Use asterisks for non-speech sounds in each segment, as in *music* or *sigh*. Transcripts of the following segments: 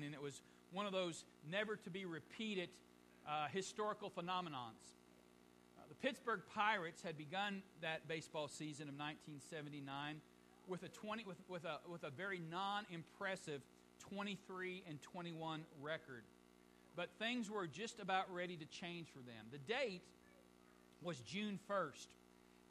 1979, and it was one of those never to be repeated uh, historical phenomenons. Uh, the Pittsburgh Pirates had begun that baseball season of 1979 with a 20 with, with a with a very non-impressive 23 and 21 record. But things were just about ready to change for them. The date was June 1st,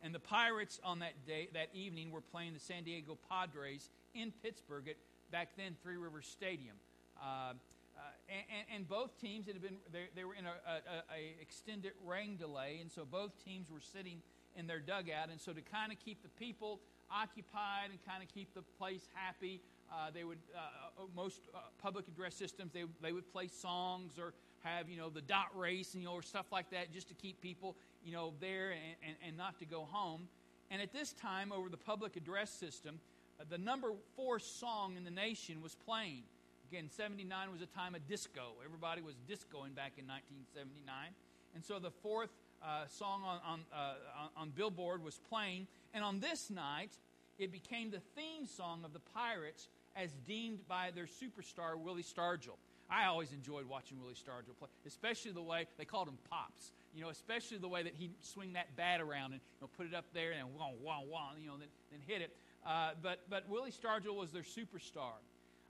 and the Pirates on that day that evening were playing the San Diego Padres in Pittsburgh at back then Three Rivers Stadium. Uh, uh, and, and, both teams had been they, they were in a, a, a, extended rain delay, and so both teams were sitting in their dugout. And so to kind of keep the people occupied and kind of keep the place happy, uh, they would uh, uh, most public address systems they, they would play songs or have you know the dot race and you know or stuff like that just to keep people you know there and, and, and not to go home. And at this time, over the public address system, the number four song in the nation was playing. Again, 79 was a time of disco. Everybody was discoing back in 1979. And so the fourth uh, song on, on, uh, on Billboard was playing. And on this night, it became the theme song of the Pirates as deemed by their superstar, Willie Stargell. I always enjoyed watching Willie Stargell play, especially the way they called him Pops. You know, especially the way that he'd swing that bat around and you know, put it up there and wah, wah, wah, you know, then, then hit it. Uh, but, but Willie Stargell was their superstar.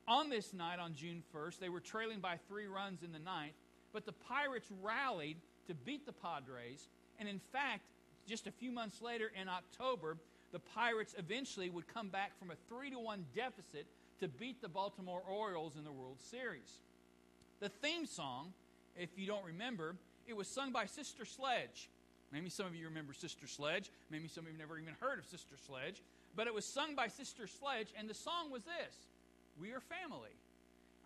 On this night, on June 1st, they were trailing by three runs in the ninth, but the Pirates rallied to beat the Padres. And in fact, just a few months later in October, the Pirates eventually would come back from a 3 to 1 deficit to beat the Baltimore Orioles in the World Series. The theme song, if you don't remember, it was sung by Sister Sledge. Maybe some of you remember Sister Sledge. Maybe some of you have never even heard of Sister Sledge. But it was sung by Sister Sledge, and the song was this we are family.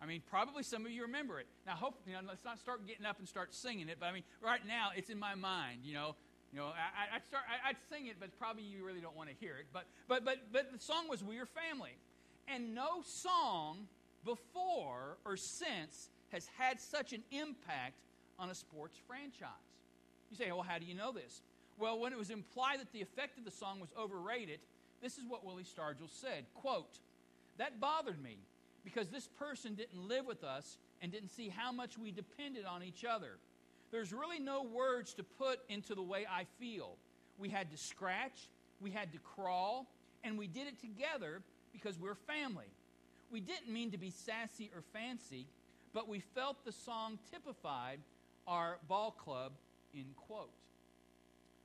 I mean, probably some of you remember it. Now, hope you know. Let's not start getting up and start singing it. But I mean, right now it's in my mind. You know, you know. I, would start. I, would sing it, but probably you really don't want to hear it. But but but but the song was "We Are Family," and no song before or since has had such an impact on a sports franchise. You say, well, how do you know this? Well, when it was implied that the effect of the song was overrated, this is what Willie Stargell said. Quote, that bothered me because this person didn't live with us and didn't see how much we depended on each other. There's really no words to put into the way I feel. We had to scratch, we had to crawl, and we did it together because we're family. We didn't mean to be sassy or fancy, but we felt the song typified our ball club, in quote.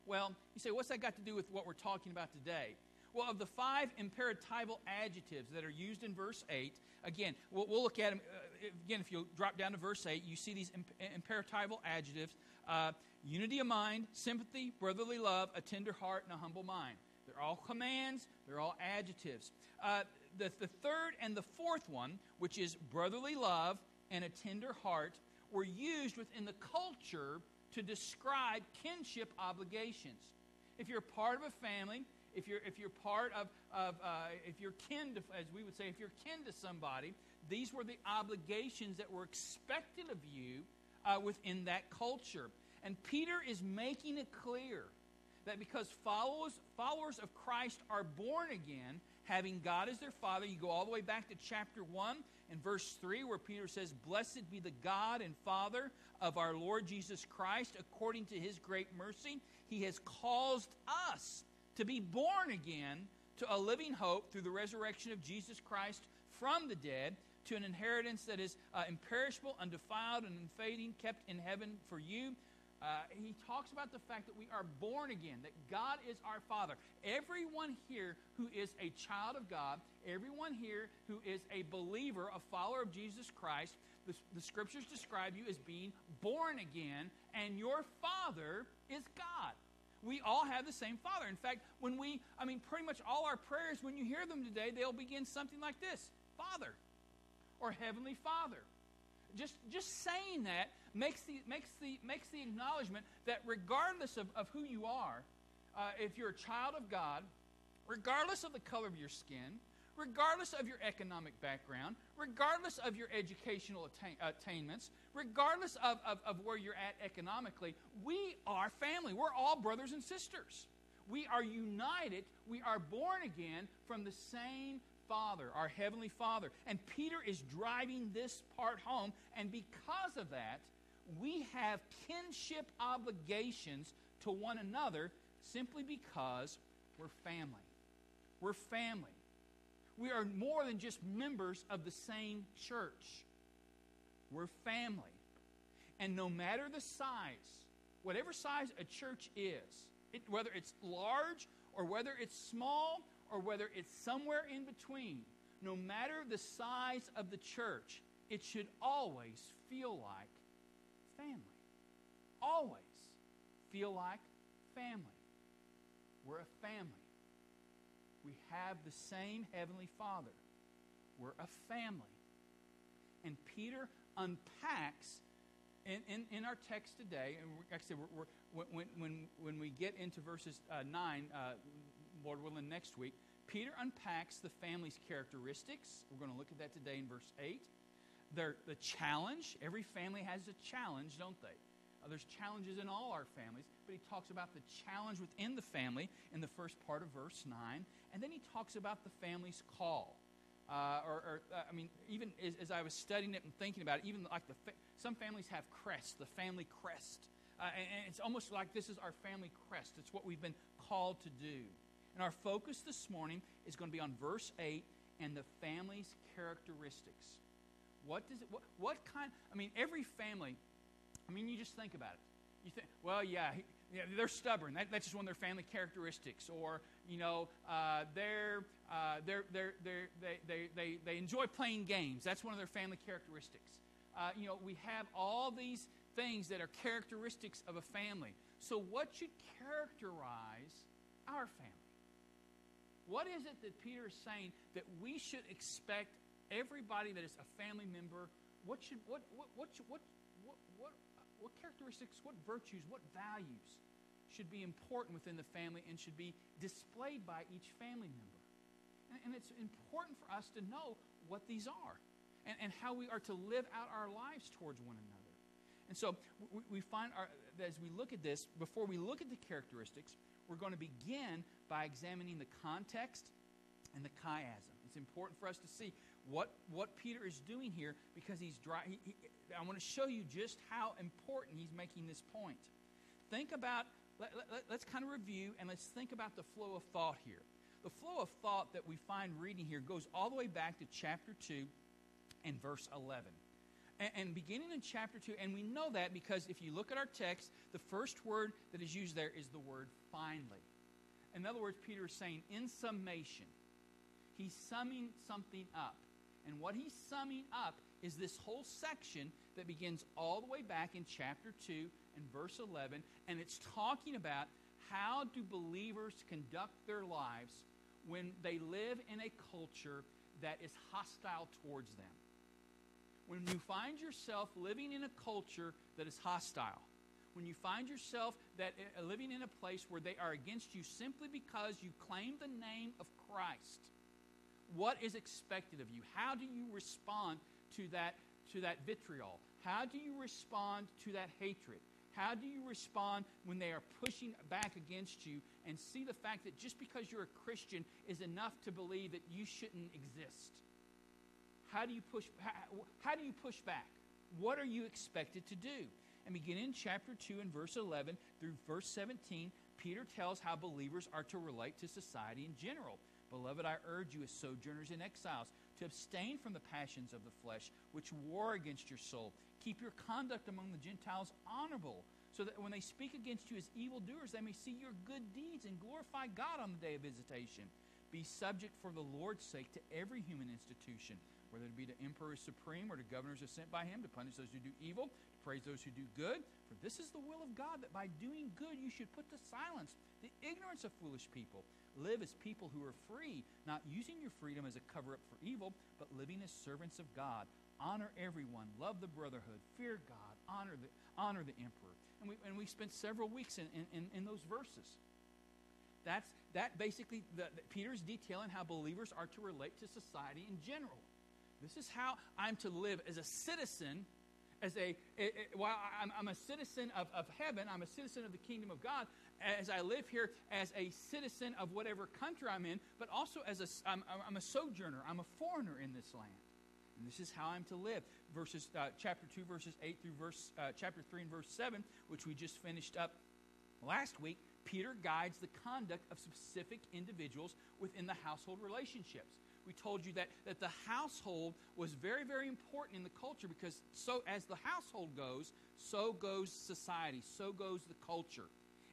Well, you say, what's that got to do with what we're talking about today? Well, of the five imperatival adjectives that are used in verse 8, again, we'll, we'll look at them. Uh, again, if you drop down to verse 8, you see these imp- imperatival adjectives uh, unity of mind, sympathy, brotherly love, a tender heart, and a humble mind. They're all commands, they're all adjectives. Uh, the, the third and the fourth one, which is brotherly love and a tender heart, were used within the culture to describe kinship obligations. If you're part of a family, if you're, if you're part of, of uh, if you're kin to, as we would say, if you're kin to somebody, these were the obligations that were expected of you uh, within that culture. And Peter is making it clear that because followers, followers of Christ are born again, having God as their Father, you go all the way back to chapter 1 and verse 3, where Peter says, Blessed be the God and Father of our Lord Jesus Christ, according to his great mercy. He has caused us to be born again to a living hope through the resurrection of Jesus Christ from the dead to an inheritance that is uh, imperishable, undefiled, and unfading, kept in heaven for you. Uh, he talks about the fact that we are born again, that God is our Father. Everyone here who is a child of God, everyone here who is a believer, a follower of Jesus Christ, the, the scriptures describe you as being born again, and your Father is God. We all have the same Father. In fact, when we, I mean, pretty much all our prayers, when you hear them today, they'll begin something like this Father or Heavenly Father. Just, just saying that makes the, makes, the, makes the acknowledgement that regardless of, of who you are, uh, if you're a child of God, regardless of the color of your skin, regardless of your economic background, regardless of your educational attain, attainments, regardless of, of, of where you're at economically, we are family. We're all brothers and sisters. We are united. We are born again from the same Father, our Heavenly Father. And Peter is driving this part home, and because of that, we have kinship obligations to one another simply because we're family. We're family. We are more than just members of the same church. We're family. And no matter the size, whatever size a church is, it, whether it's large or whether it's small or whether it's somewhere in between, no matter the size of the church, it should always feel like family. Always feel like family. We're a family. We have the same Heavenly Father. We're a family. And Peter unpacks in, in, in our text today, and actually, we're, we're, when, when, when we get into verses uh, 9, uh, Lord willing, next week, Peter unpacks the family's characteristics. We're going to look at that today in verse 8. They're, the challenge, every family has a challenge, don't they? There's challenges in all our families, but he talks about the challenge within the family in the first part of verse 9. And then he talks about the family's call. Uh, or, or uh, I mean, even as, as, I was studying it and thinking about it, even like the fa- some families have crests, the family crest, uh, and, and, it's almost like this is our family crest. It's what we've been called to do. And our focus this morning is going to be on verse eight and the family's characteristics. What does it? What, what kind? I mean, every family. I mean, you just think about it. You think, well, yeah, yeah, they're stubborn. That, that's just one of their family characteristics. Or, you know, uh, they're, uh, they're, they're, they're, they, they, they, they enjoy playing games. That's one of their family characteristics. Uh, you know, we have all these things that are characteristics of a family. So, what should characterize our family? What is it that Peter is saying that we should expect everybody that is a family member? What should what what what what what, what characteristics, what virtues, what values should be important within the family and should be displayed by each family member. And, and it's important for us to know what these are and, and how we are to live out our lives towards one another. And so we, we find our, as we look at this, before we look at the characteristics, we're going to begin by examining the context and the chiasm. It's important for us to see what, what Peter is doing here because he's dry. He, he, I want to show you just how important he's making this point. Think about, let, let, let's kind of review and let's think about the flow of thought here. The flow of thought that we find reading here goes all the way back to chapter 2 and verse 11. And, and beginning in chapter 2, and we know that because if you look at our text, the first word that is used there is the word finally. In other words, Peter is saying, in summation, he's summing something up. And what he's summing up is this whole section that begins all the way back in chapter 2 and verse 11. And it's talking about how do believers conduct their lives when they live in a culture that is hostile towards them. When you find yourself living in a culture that is hostile, when you find yourself that uh, living in a place where they are against you simply because you claim the name of Christ, what is expected of you? How do you respond to that, to that vitriol? How do you respond to that hatred? How do you respond when they are pushing back against you and see the fact that just because you're a Christian is enough to believe that you shouldn't exist? How do you push, how, how do you push back? What are you expected to do? And beginning in chapter 2 and verse 11 through verse 17, Peter tells how believers are to relate to society in general. Beloved, I urge you as sojourners and exiles to abstain from the passions of the flesh, which war against your soul. Keep your conduct among the Gentiles honorable, so that when they speak against you as evildoers, they may see your good deeds and glorify God on the day of visitation. Be subject for the Lord's sake to every human institution, whether it be to emperors supreme or to governors sent by him to punish those who do evil, to praise those who do good. For this is the will of God, that by doing good you should put to silence the ignorance of foolish people. Live as people who are free, not using your freedom as a cover up for evil, but living as servants of God. Honor everyone, love the brotherhood, fear God, honor the, honor the emperor. And we, and we spent several weeks in, in, in those verses. That's that basically the, the, Peter's detailing how believers are to relate to society in general. This is how I'm to live as a citizen as a, while I'm, I'm, a citizen of, of heaven, I'm a citizen of the kingdom of God, as I live here as a citizen of whatever country I'm in, but also as a, I'm, I'm a sojourner, I'm a foreigner in this land. And this is how I'm to live. Verses, uh, chapter 2, verses 8 through verse, uh, chapter 3 and verse 7, which we just finished up last week, Peter guides the conduct of specific individuals within the household relationships we told you that, that the household was very, very important in the culture because so as the household goes, so goes society, so goes the culture.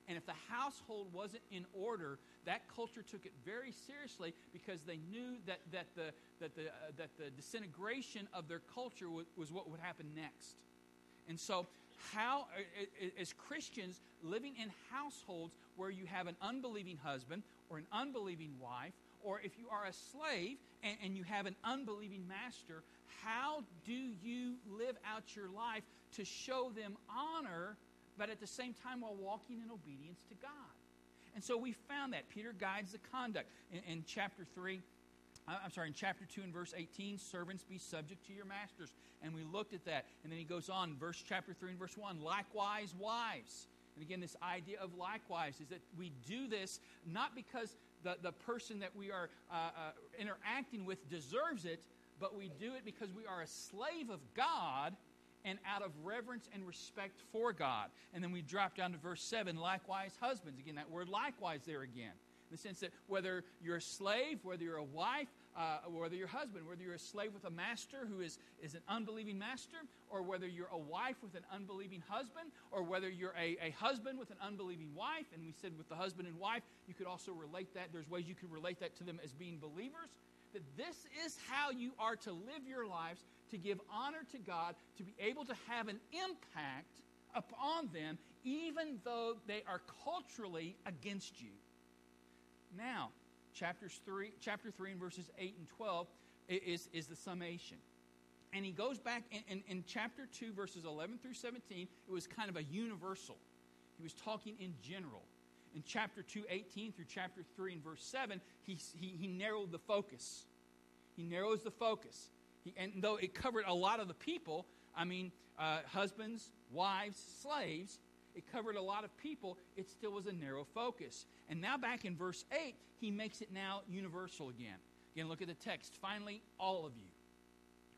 And if the household wasn't in order, that culture took it very seriously because they knew that, that, the, that, the, uh, that the disintegration of their culture was, was what would happen next. And so, how, as Christians living in households where you have an unbelieving husband or an unbelieving wife or if you are a slave and, and, you have an unbelieving master, how do you live out your life to show them honor, but at the same time while walking in obedience to God? And so we found that. Peter guides the conduct. In, in chapter 3, uh, I'm sorry, in chapter 2 and verse 18, servants be subject to your masters. And we looked at that. And then he goes on, verse chapter 3 and verse 1, likewise, wives. And again, this idea of likewise is that we do this not because the, the person that we are uh, uh, interacting with deserves it, but we do it because we are a slave of God and out of reverence and respect for God. And then we drop down to verse 7 likewise, husbands. Again, that word likewise there again. In the sense that whether you're a slave, whether you're a wife, uh, whether you're a husband, whether you're a slave with a master who is, is an unbelieving master, or whether you're a wife with an unbelieving husband, or whether you're a, a husband with an unbelieving wife, and we said with the husband and wife, you could also relate that. There's ways you could relate that to them as being believers. That this is how you are to live your lives to give honor to God, to be able to have an impact upon them, even though they are culturally against you. Now, chapters 3, chapter 3 and verses 8 and 12 is, is the summation. And he goes back in, in, in chapter 2, verses 11 through 17, it was kind of a universal. He was talking in general. In chapter 2, 18 through chapter 3 and verse 7, he, he, he narrowed the focus. He narrows the focus. He, and though it covered a lot of the people, I mean, uh, husbands, wives, slaves, it covered a lot of people, it still was a narrow focus. And now, back in verse 8, he makes it now universal again. Again, look at the text. Finally, all of you.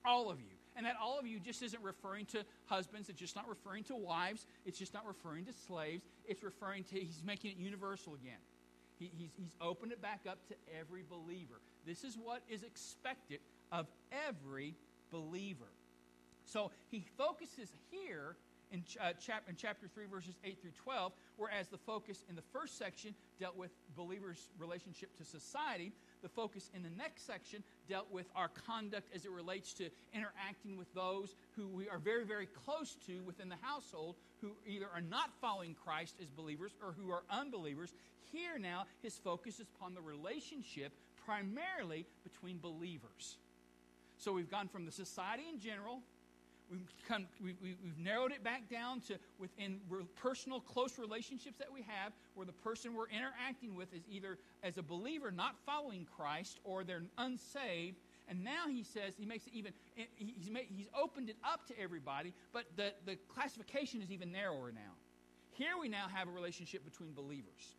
All of you. And that all of you just isn't referring to husbands, it's just not referring to wives, it's just not referring to slaves, it's referring to, he's making it universal again. He, he's, he's opened it back up to every believer. This is what is expected of every believer. So he focuses here in, uh, chap- in chapter 3, verses 8 through 12, whereas the focus in the first section dealt with believers' relationship to society, the focus in the next section dealt with our conduct as it relates to interacting with those who we are very, very close to within the household who either are not following Christ as believers or who are unbelievers. Here now, his focus is upon the relationship primarily between believers. So we've gone from the society in general We've, come, we, we, we've narrowed it back down to within personal, close relationships that we have, where the person we're interacting with is either as a believer not following Christ or they're unsaved. And now he says, he makes it even, he's, made, he's opened it up to everybody, but the, the classification is even narrower now. Here we now have a relationship between believers.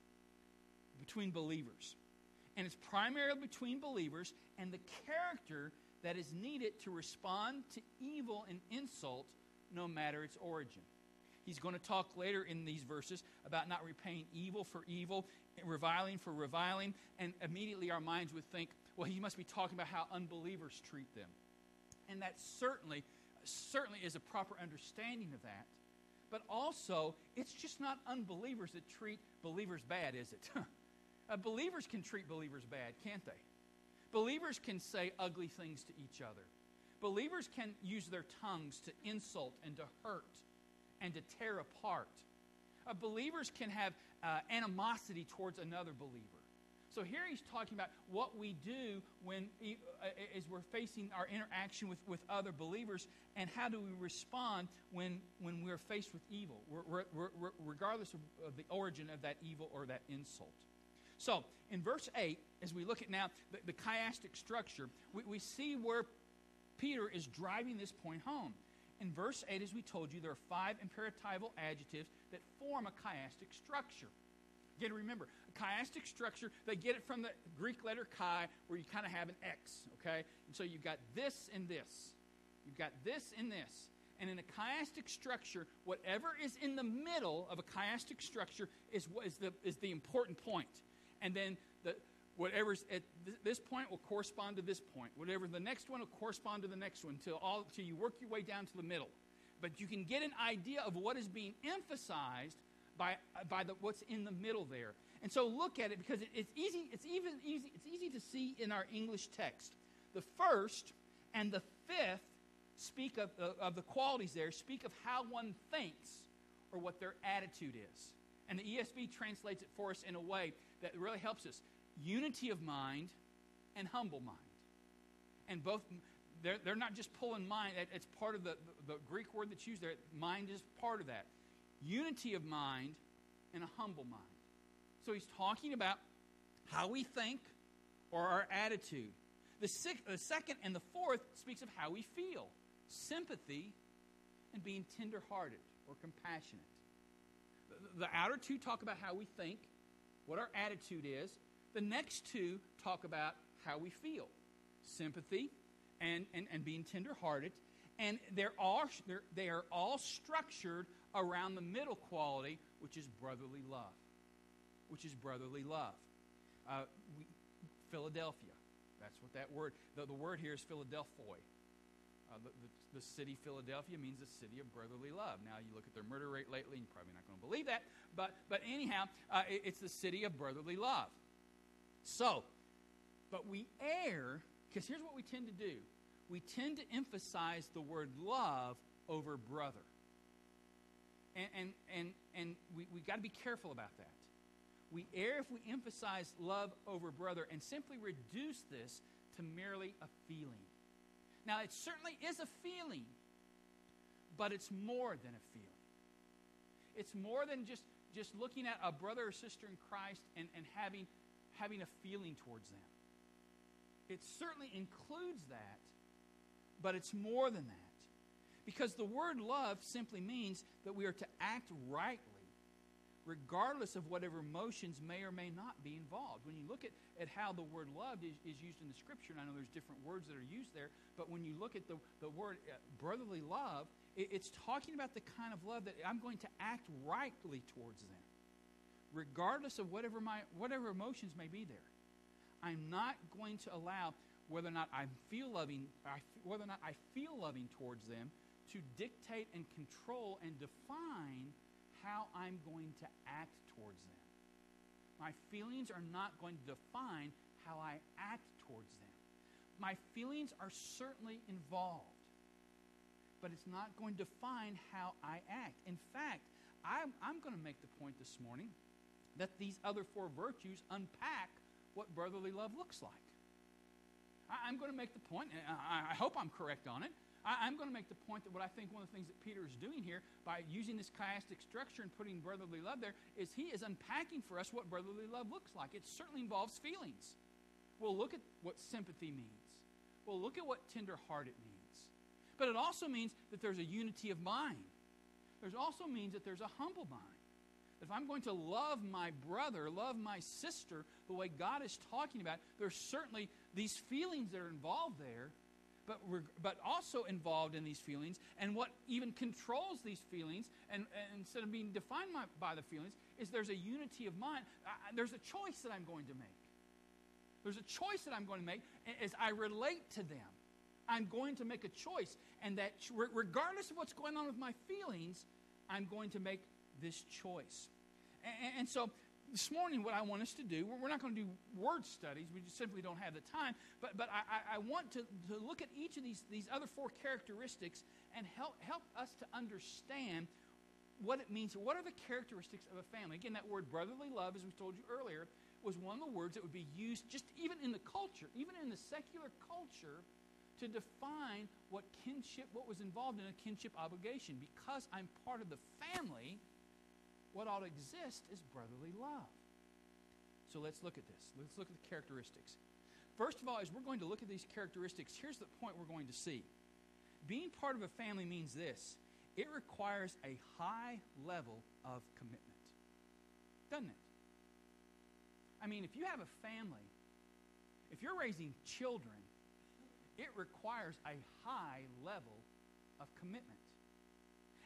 Between believers. And it's primarily between believers, and the character that is needed to respond to evil and insult, no matter its origin. He's going to talk later in these verses about not repaying evil for evil, reviling for reviling, and immediately our minds would think, well, he must be talking about how unbelievers treat them. And that certainly, certainly is a proper understanding of that. But also, it's just not unbelievers that treat believers bad, is it? *laughs* uh, believers can treat believers bad, can't they? Believers can say ugly things to each other. Believers can use their tongues to insult and to hurt and to tear apart. Uh, believers can have uh, animosity towards another believer. So here he's talking about what we do when, uh, as we're facing our interaction with, with other believers, and how do we respond when, when we're faced with evil, regardless of, of the origin of that evil or that insult. So, in verse 8, as we look at now the, the chiastic structure, we, we see where Peter is driving this point home. in verse 8, as we told you, there are five imperatival adjectives that form a chiastic structure. Again, remember, a chiastic structure, they get it from the Greek letter chi, where you kind of have an X, okay? And so you've got this and this. You've got this and this. And in a chiastic structure, whatever is in the middle of a chiastic structure is, is, the, is the important point. And then the, whatever's at th- this point will correspond to this point. Whatever the next one will correspond to the next one until, all, until you work your way down to the middle. But you can get an idea of what is being emphasized by, uh, by the, what's in the middle there. And so look at it because it, it's easy, it's even easy, it's easy to see in our English text. The first and the fifth speak of, uh, of the qualities there, speak of how one thinks or what their attitude is. And the ESV translates it for us in a way that really helps us unity of mind and humble mind. And both, they're, they're not just pulling mind, it's part of the, the, Greek word that's used there. Mind is part of that. Unity of mind and a humble mind. So he's talking about how we think or our attitude. The, the second and the fourth speaks of how we feel sympathy, and being tenderhearted or compassionate. The, the outer two talk about how we think, what our attitude is. The next two talk about how we feel sympathy and, and, and being tenderhearted. And they're all, they're, they are all structured around the middle quality, which is brotherly love. Which is brotherly love. Uh, we, Philadelphia. That's what that word, the, the word here is Philadelphoi. Uh, the, the, the, city Philadelphia means the city of brotherly love. Now, you look at their murder rate lately, and you're probably not going to believe that. But, but anyhow, uh, it, it's the city of brotherly love. So, but we err, because here's what we tend to do we tend to emphasize the word love over brother. And, and, and, and we, we got to be careful about that. We err if we emphasize love over brother and simply reduce this to merely a feeling. Now, it certainly is a feeling, but it's more than a feeling. It's more than just, just looking at a brother or sister in Christ and, and having, having a feeling towards them. It certainly includes that, but it's more than that. Because the word love simply means that we are to act rightly regardless of whatever emotions may or may not be involved. When you look at, at how the word loved is, is used in the scripture, and I know there's different words that are used there, but when you look at the, the word uh, brotherly love, it, it's talking about the kind of love that I'm going to act rightly towards them, regardless of whatever, my, whatever emotions may be there. I'm not going to allow whether or not I feel loving, I, whether or not I feel loving towards them, to dictate and control and define how I'm going to act towards them. My feelings are not going to define how I act towards them. My feelings are certainly involved, but it's not going to define how I act. In fact, I'm, I'm going to make the point this morning that these other four virtues unpack what brotherly love looks like. I, am going to make the point, and I, I hope I'm correct on it, I, am going to make the point that what I think one of the things that Peter is doing here by using this chiastic structure and putting brotherly love there is he is unpacking for us what brotherly love looks like. It certainly involves feelings. We'll look at what sympathy means. We'll look at what tenderhearted means. But it also means that there's a unity of mind. There's also means that there's a humble mind. If I'm going to love my brother, love my sister the way God is talking about, there's certainly these feelings that are involved there but, but also involved in these feelings. And what even controls these feelings, and, and instead of being defined by, by, the feelings, is there's a unity of mind. I, there's a choice that I'm going to make. There's a choice that I'm going to make as I relate to them. I'm going to make a choice. And that, regardless of what's going on with my feelings, I'm going to make this choice. And, and so this morning, what I want us to do, we're not going to do word studies, we just simply don't have the time, but, but I, I want to, to look at each of these, these other four characteristics and help, help us to understand what it means. What are the characteristics of a family? Again, that word brotherly love, as we told you earlier, was one of the words that would be used just even in the culture, even in the secular culture, to define what kinship, what was involved in a kinship obligation. Because I'm part of the family, what ought to exist is brotherly love. So let's look at this. Let's look at the characteristics. First of all, as we're going to look at these characteristics, here's the point we're going to see. being part of a family means this it requires a high level of commitment, doesn't it? I mean, if you have a family, if you're raising children, it requires a high level of commitment.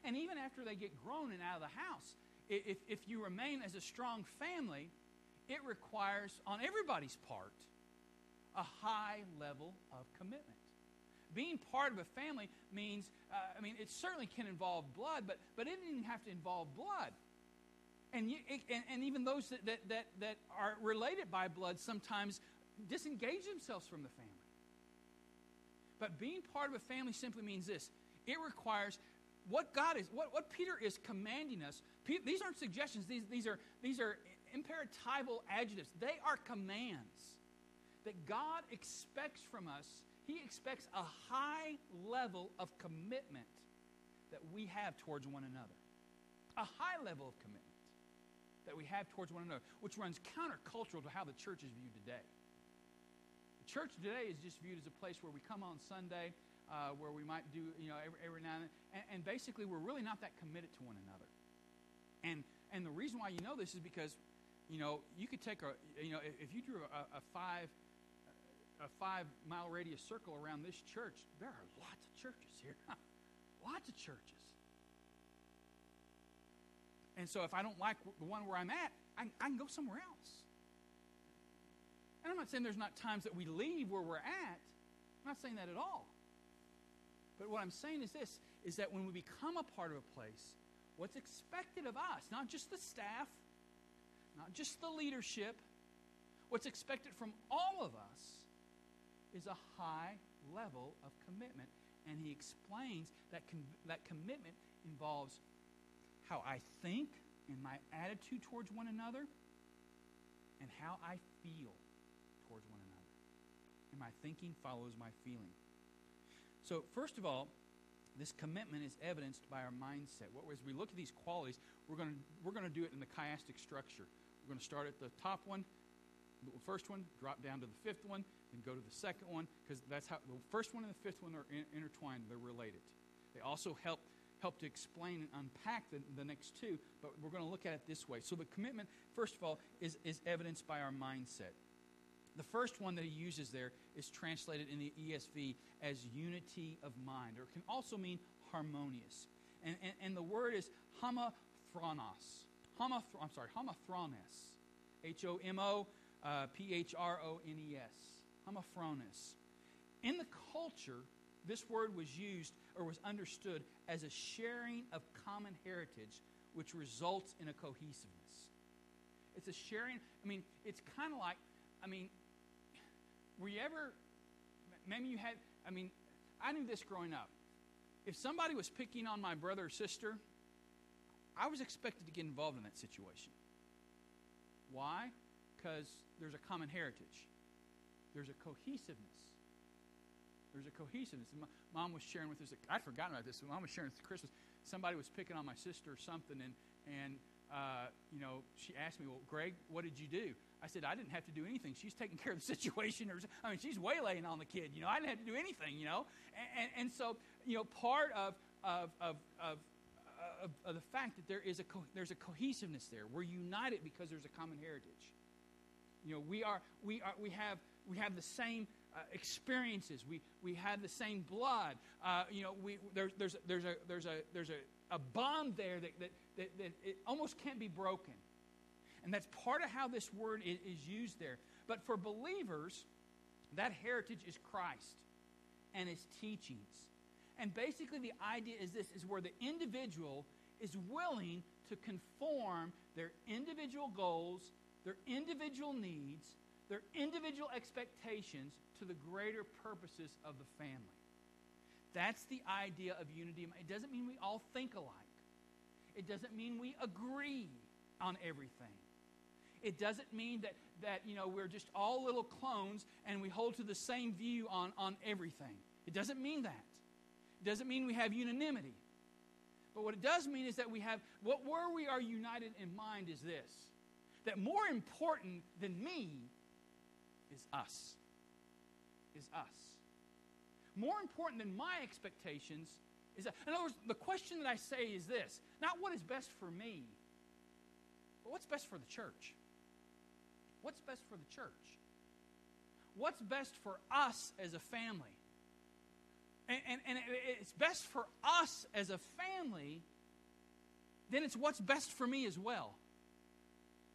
And even after they get grown and out of the house, if, if you remain as a strong family, it requires, on everybody's part, a high level of commitment. Being part of a family means, uh, I mean, it certainly can involve blood, but, but it didn't have to involve blood. And, you, it, and, and, even those that, that, that, that are related by blood sometimes disengage themselves from the family. But being part of a family simply means this it requires what God is, what, what Peter is commanding us. These aren't suggestions, these, these, are, these are imperatival adjectives. They are commands that God expects from us. He expects a high level of commitment that we have towards one another. A high level of commitment that we have towards one another, which runs countercultural to how the church is viewed today. The church today is just viewed as a place where we come on Sunday, uh, where we might do, you know, every, every now and then, and, and basically we're really not that committed to one another. And, and the reason why you know this is because, you know, you could take a, you know, if you drew a, a five, a five mile radius circle around this church, there are lots of churches here. *laughs* lots of churches. And so if I don't like the one where I'm at, I, I can go somewhere else. And I'm not saying there's not times that we leave where we're at. I'm not saying that at all. But what I'm saying is this is that when we become a part of a place, what's expected of us, not just the staff, not just the leadership, what's expected from all of us is a high level of commitment. And he explains that, com- that commitment involves how I think and my attitude towards one another, and how I feel towards one another. And my thinking follows my feeling. So, first of all, this commitment is evidenced by our mindset. What, as we look at these qualities, we're going to we're to do it in the chiastic structure. We're going to start at the top one, the first one, drop down to the fifth one, and go to the second one, because that's how the first one and the fifth one are in, intertwined. They're related. They also help help to explain and unpack the, the next two, but we're going to look at it this way. So the commitment, first of all, is, is evidenced by our mindset. The first one that he uses there is translated in the ESV as unity of mind, or can also mean harmonious. And, and, and the word is homophronos. Homoth- I'm sorry, homophrones. H O M O uh, P H R O N E S. Homophronos. In the culture, this word was used or was understood as a sharing of common heritage, which results in a cohesiveness. It's a sharing, I mean, it's kind of like, I mean, were you ever, maybe you had, I mean, I knew this growing up. If somebody was picking on my brother or sister, I was expected to get involved in that situation. Why? Because there's a common heritage, there's a cohesiveness. There's a cohesiveness. And mom was sharing with us, I'd forgotten about this. Mom was sharing with Christmas. Somebody was picking on my sister or something, and, and uh, you know, she asked me, Well, Greg, what did you do? I said, I didn't have to do anything. She's taking *laughs* care of the situation. I mean, she's waylaying on the kid. You know, I didn't have to do anything, you know. And, and, and so, you know, part of, of, of, of, of, of the fact that there is a co- there's a cohesiveness there. We're united because there's a common heritage. You know, we are we are we have we have the same uh, experiences. We, we have the same blood. Uh, you know, we, there, there's, there's, a, there's, a, there's a, a bond there that, that, that, that, it almost can't be broken. And that's part of how this word is, used there. But for believers, that heritage is Christ and his teachings. And basically the idea is this is where the individual is willing to conform their individual goals, their individual needs, their individual expectations to the greater purposes of the family. That's the idea of unity. It doesn't mean we all think alike. It doesn't mean we agree on everything. It doesn't mean that, that you know, we're just all little clones and we hold to the same view on, on everything. It doesn't mean that. It doesn't mean we have unanimity. But what it does mean is that we have, what where we are united in mind is this that more important than me is us. Is us. More important than my expectations is that, in other words, the question that I say is this not what is best for me, but what's best for the church? What's best for the church? What's best for us as a family? And, and, and it's best for us as a family, then it's what's best for me as well.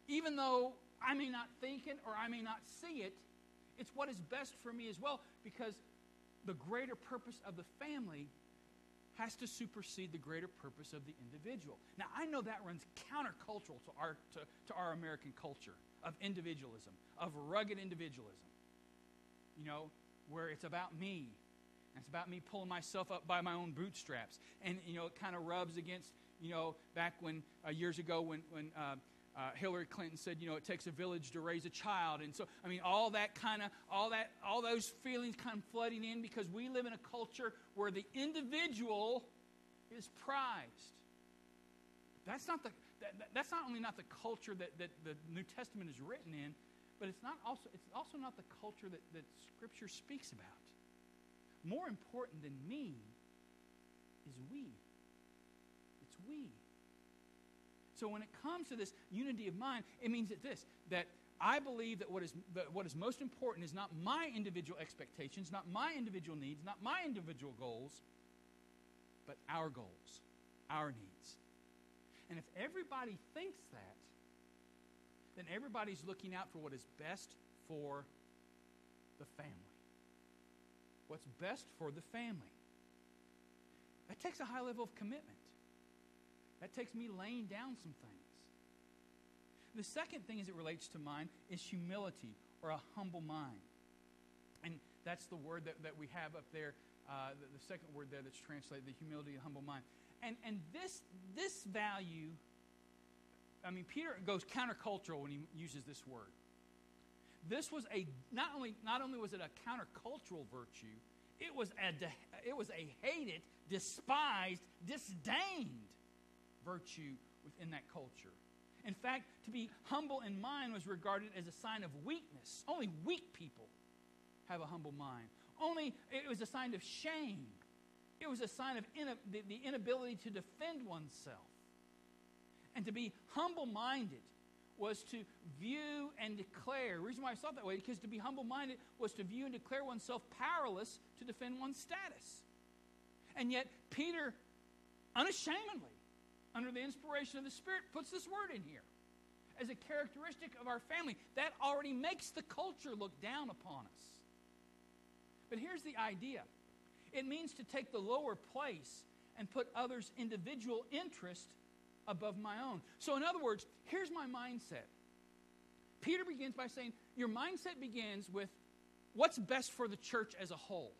Even though I may not think it or I may not see it, it's what is best for me as well because the greater purpose of the family has to supersede the greater purpose of the individual. Now, I know that runs countercultural to our, to, to our American culture of individualism, of rugged individualism. You know, where it's about me. And it's about me pulling myself up by my own bootstraps. And, you know, it kind of rubs against, you know, back when, uh, years ago when, when uh, uh, Hillary Clinton said, you know, it takes a village to raise a child. And so, I mean, all that kind of, all that, all those feelings kind of flooding in because we live in a culture where the individual is prized. That's not the, that, that's not only not the culture that, that the New Testament is written in, but it's not also, it's also not the culture that, that Scripture speaks about. More important than me is we. It's we. So when it comes to this unity of mind, it means that this that I believe that what is, that what is most important is not my individual expectations, not my individual needs, not my individual goals, but our goals, our needs. And if everybody thinks that, then everybody's looking out for what is best for the family. What's best for the family. That takes a high level of commitment. That takes me laying down some things. The second thing as it relates to mind is humility or a humble mind. And that's the word that, that we have up there, uh, the, the, second word there that's translated, the humility and humble mind. And, and this, this value, I mean, Peter goes countercultural when he uses this word. This was a, not only, not only was it a countercultural virtue, it was a, it was a hated, despised, disdained virtue within that culture. In fact, to be humble in mind was regarded as a sign of weakness. Only weak people have a humble mind. Only it was a sign of shame. It was a sign of the, the inability to defend oneself. And to be humble minded was to view and declare. The reason why I saw it that way, because to be humble minded was to view and declare oneself powerless to defend one's status. And yet, Peter unashamedly under the inspiration of the Spirit, puts this word in here as a characteristic of our family. That already makes the culture look down upon us. But here's the idea it means to take the lower place and put others' individual interest above my own. So, in other words, here's my mindset. Peter begins by saying, Your mindset begins with what's best for the church as a whole.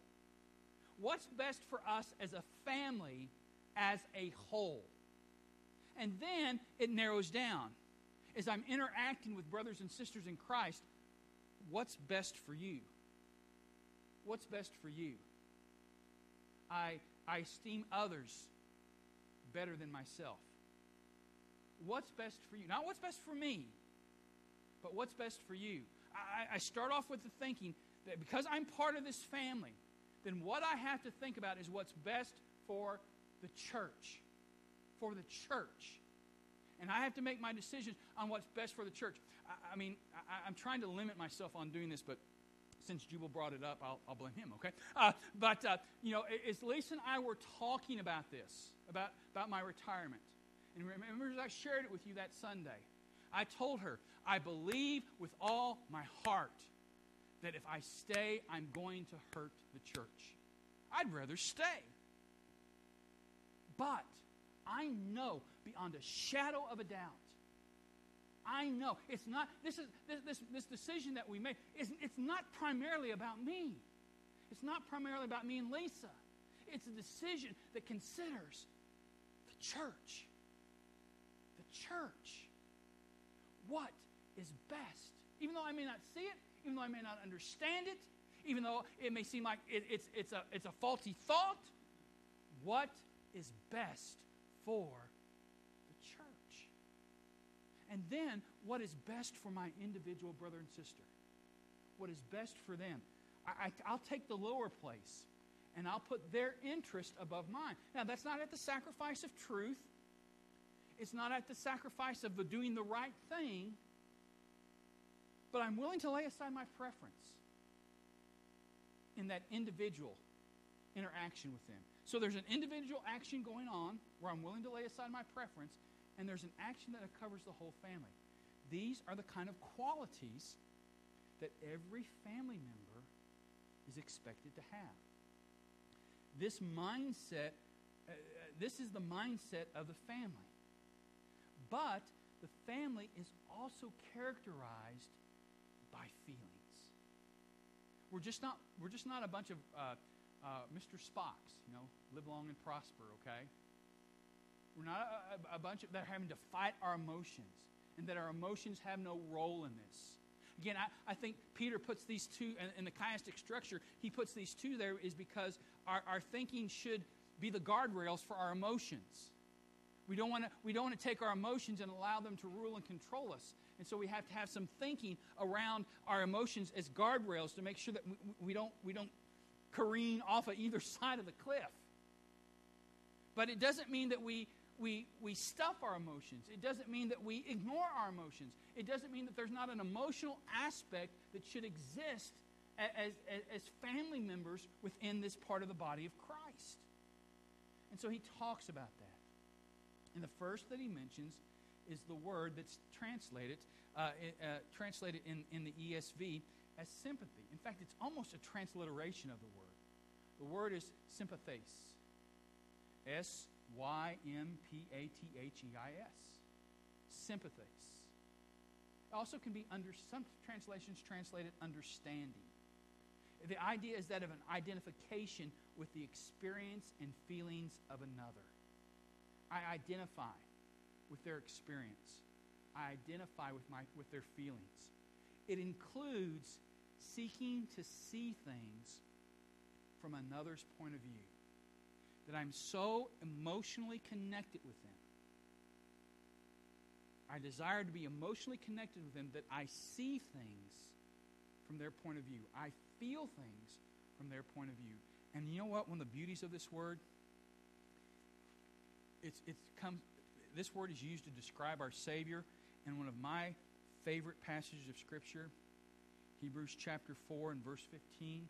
What's best for us as a family as a whole? And then it narrows down. As I'm interacting with brothers and sisters in Christ, what's best for you? What's best for you? I, I esteem others better than myself. What's best for you? Not what's best for me, but what's best for you. I, I start off with the thinking that because I'm part of this family, then what I have to think about is what's best for the church for the church. And I have to make my decisions on what's best for the church. I, I mean, I, am trying to limit myself on doing this, but since Jubal brought it up, I'll, I'll blame him, okay? Uh, but, uh, you know, as Lisa and I were talking about this, about, about my retirement, and remember I shared it with you that Sunday, I told her, I believe with all my heart that if I stay, I'm going to hurt the church. I'd rather stay. But I know beyond a shadow of a doubt. I know it's not this is this this, this decision that we make is it's not primarily about me. It's not primarily about me and Lisa. It's a decision that considers the church. The church. What is best? Even though I may not see it, even though I may not understand it, even though it may seem like it, it's, it's, a, it's a faulty thought, what is best for. And then, what is best for my individual brother and sister? What is best for them? I, will take the lower place and I'll put their interest above mine. Now, that's not at the sacrifice of truth, it's not at the sacrifice of the doing the right thing, but I'm willing to lay aside my preference in that individual interaction with them. So there's an individual action going on where I'm willing to lay aside my preference, and there's an action that covers the whole family. These are the kind of qualities that every family member is expected to have. This mindset, uh, uh, this is the mindset of the family. But the family is also characterized by feelings. We're just not, we're just not a bunch of uh, uh, Mr. Spocks, you know, live long and prosper, okay? We're not a, a, bunch of that are having to fight our emotions and that our emotions have no role in this. Again, I, I think Peter puts these two, in, in the chiastic structure, he puts these two there is because our, our thinking should be the guardrails for our emotions. We don't want to we don't want to take our emotions and allow them to rule and control us. And so we have to have some thinking around our emotions as guardrails to make sure that we, we don't we don't careen off of either *laughs* side of the cliff. But it doesn't mean that we we, we stuff our emotions. It doesn't mean that we ignore our emotions. It doesn't mean that there's not an emotional aspect that should exist as, as, as family members within this part of the body of Christ. And so he talks about that. And the first that he mentions is the word that's translated, uh, uh, translated in, in the ESV as sympathy. In fact, it's almost a transliteration of the word. The word is sympathes. S Y M P A T H E I S. Sympathies. It also can be under some translations translated understanding. The idea is that of an identification with the experience and feelings of another. I identify with their experience. I identify with, my, with their feelings. It includes seeking to see things from another's point of view that I'm so emotionally connected with them. I desire to be emotionally connected with them that I see things from their point of view. I feel things from their point of view. And you know what? One of the beauties of this word, it's, it's come, this word is used to describe our Savior. And one of my favorite passages of Scripture, Hebrews chapter 4 and verse 15.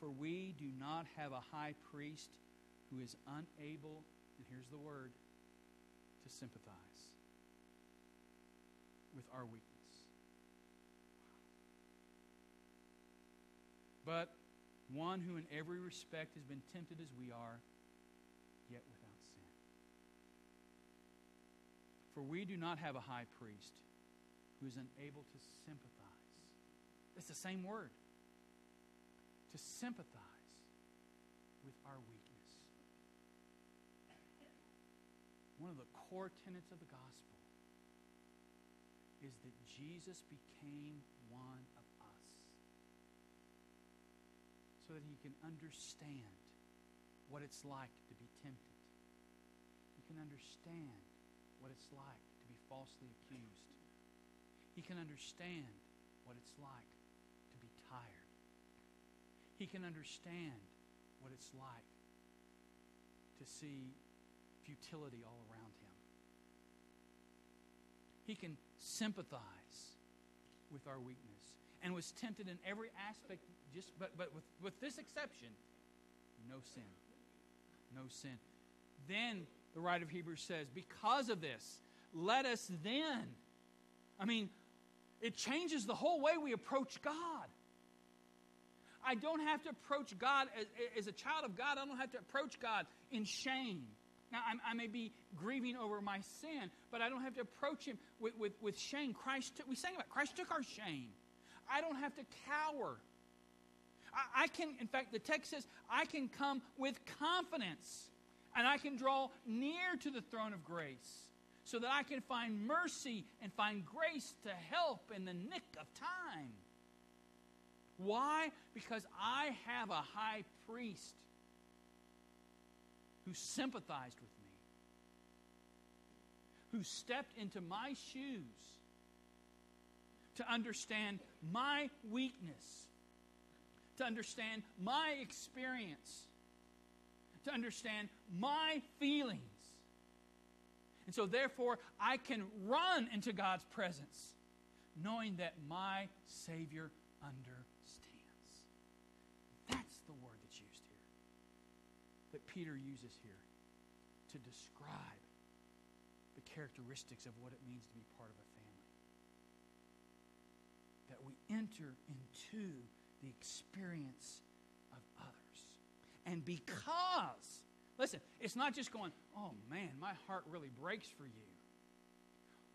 For we do not have a high priest who is unable, and here's the word, to sympathize with our weakness. But one who in every respect has been tempted as we are, yet without sin. For we do not have a high priest who is unable to sympathize. It's the same word. To sympathize with our weakness. One of the core tenets of the gospel is that Jesus became one of us so that he can understand what it's like to be tempted. He can understand what it's like to be falsely accused. He can understand what it's like to be tired. He can understand what it's like to see futility all around him. He can sympathize with our weakness and was tempted in every aspect, just but, but with, with this exception, no sin. No sin. Then the writer of Hebrews says, because of this, let us then. I mean, it changes the whole way we approach God. I don't have to approach God as, as, a child of God, I don't have to approach God in shame now, I'm, i may be grieving over my sin, but I don't have to approach Him with, with, with shame. Christ took, we sang about Christ took our shame. I don't have to cower. I, I can, in fact, the text says, I can come with confidence and I can draw near to the throne of grace so that I can find mercy and find grace to help in the nick of time. Why? Because I have a high priest who sympathized with me, who stepped into my shoes to understand my weakness, to understand my experience, to understand my feelings. And so, therefore, I can run into God's presence knowing that my Savior understands. That's the word that's used here, that Peter uses here to describe the characteristics of what it means to be part of a family. That we enter into the experience of others. And because, listen, it's not just going, oh man, my heart really breaks for you.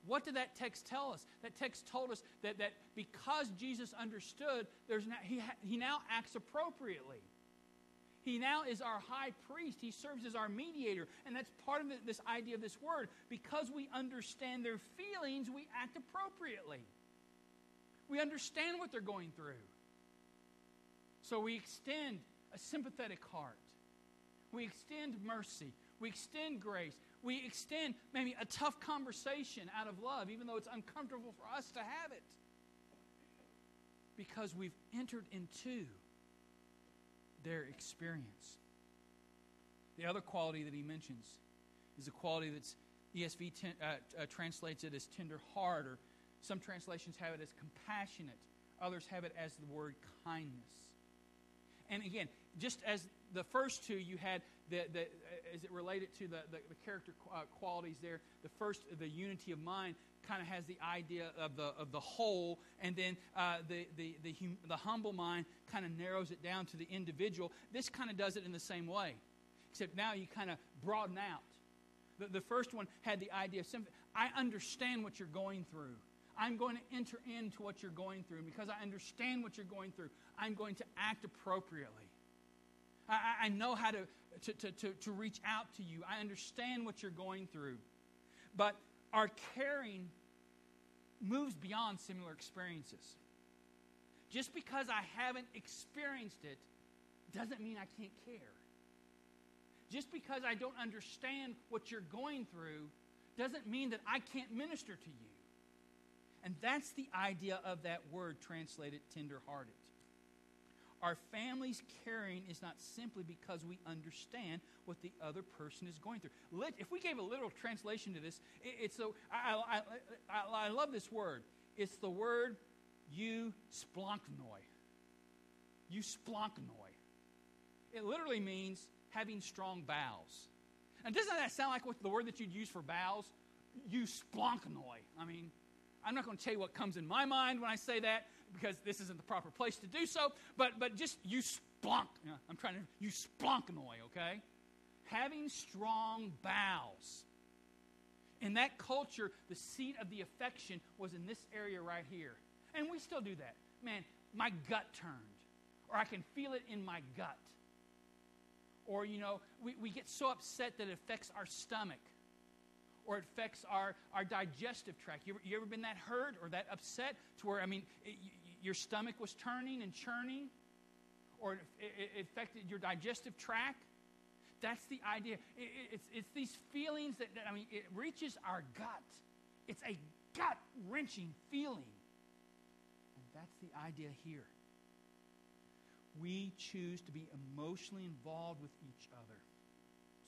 What did that text tell us? That text told us that, that because Jesus understood, there's now, he, he now acts appropriately. He now is our high priest. He serves as our mediator. And that's part of this idea of this word. Because we understand their feelings, we act appropriately. We understand what they're going through. So we extend a sympathetic heart. We extend mercy. We extend grace. We extend maybe a tough conversation out of love, even though it's uncomfortable for us to have it. Because we've entered into their experience. The other quality that he mentions is a quality that's ESV ten, uh, uh, translates it as tender heart, or some translations have it as compassionate. Others have it as the word kindness. And again, just as the first two, you had the, the as it related to the, the, the character uh, qualities there. The first, the unity of mind, kind of has the idea of the of the whole, and then uh, the the the, hum, the humble mind kind of narrows it down to the individual. This kind of does it in the same way, except now you kind of broaden out. The, the first one had the idea of sympathy. I understand what you're going through. I'm going to enter into what you're going through. because I understand what you're going through, I'm going to act appropriately. I, I know how to, to, to, to, to reach out to you. I understand what you're going through. But our caring moves beyond similar experiences. Just because I haven't experienced it doesn't mean I can't care. Just because I don't understand what you're going through doesn't mean that I can't minister to you. And that's the idea of that word translated tenderhearted. Our family's caring is not simply because we understand what the other person is going through. If we gave a literal translation to this, it's so I, I, I, I love this word. It's the word you splanknoi. You splanknoi. It literally means having strong bowels. And doesn't that sound like what the word that you'd use for bowels? You splanknoi. I mean, I'm not going to tell you what comes in my mind when I say that because this isn't the proper place to do so, but, but just you splunk. I'm trying to, you splunknoy, okay? Having strong bowels. In that culture, the seat of the affection was in this area right here. And we still do that. Man, my gut turned, or I can feel it in my gut. Or, you know, we, we get so upset that it affects our stomach or it affects our, our digestive tract. You ever, you ever been that hurt or that upset to where, I mean, it, your stomach was turning and churning? Or it, it, affected your digestive tract? That's the idea. It, it's, it's these feelings that, that, I mean, it reaches our gut. It's a gut wrenching feeling. And that's the idea here. We choose to be emotionally involved with each other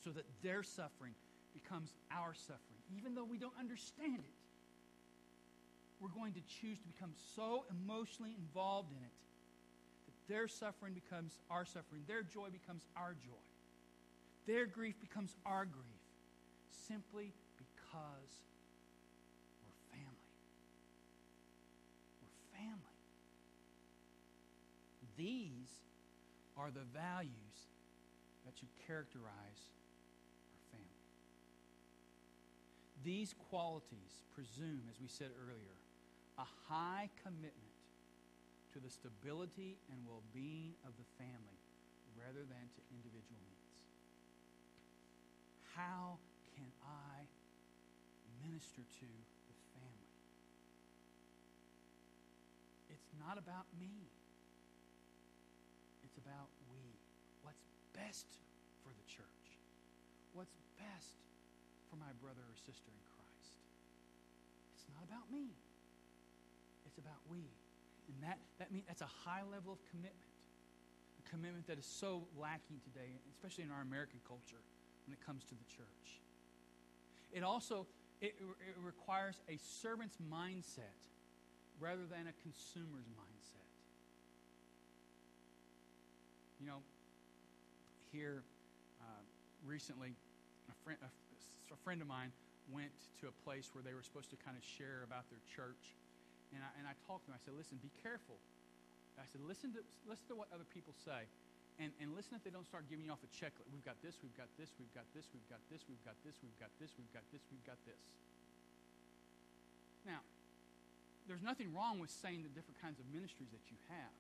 so that their suffering becomes our suffering, even though we don't understand it. We're going to choose to become so emotionally involved in it that their suffering becomes our suffering, their joy becomes our joy, their grief becomes our grief, simply because we're family. We're family. These are the values that should characterize our family. These qualities presume, as we said earlier, a high commitment to the stability and well being of the family rather than to individual needs. How can I minister to the family? It's not about me, it's about we. What's best for the church? What's best for my brother or sister in Christ. It's not about me. It's about we. And that, that means that's a high level of commitment. A commitment that is so lacking today, especially in our American culture when it comes to the church. It also it, it requires a servant's mindset rather than a consumer's mindset. You know, here uh, recently, a friend, a, a friend of mine went to a place where they were supposed to kind of share about their church. And I, and I talked to him. I said, listen, be careful. I said, listen to, listen to what other people say. And, and listen if they don't start giving you off a checklist. We've got this, we've got this, we've got this, we've got this, we've got this, we've got this, we've got this, we've got this. Now, there's nothing wrong with saying the different kinds of ministries that you have.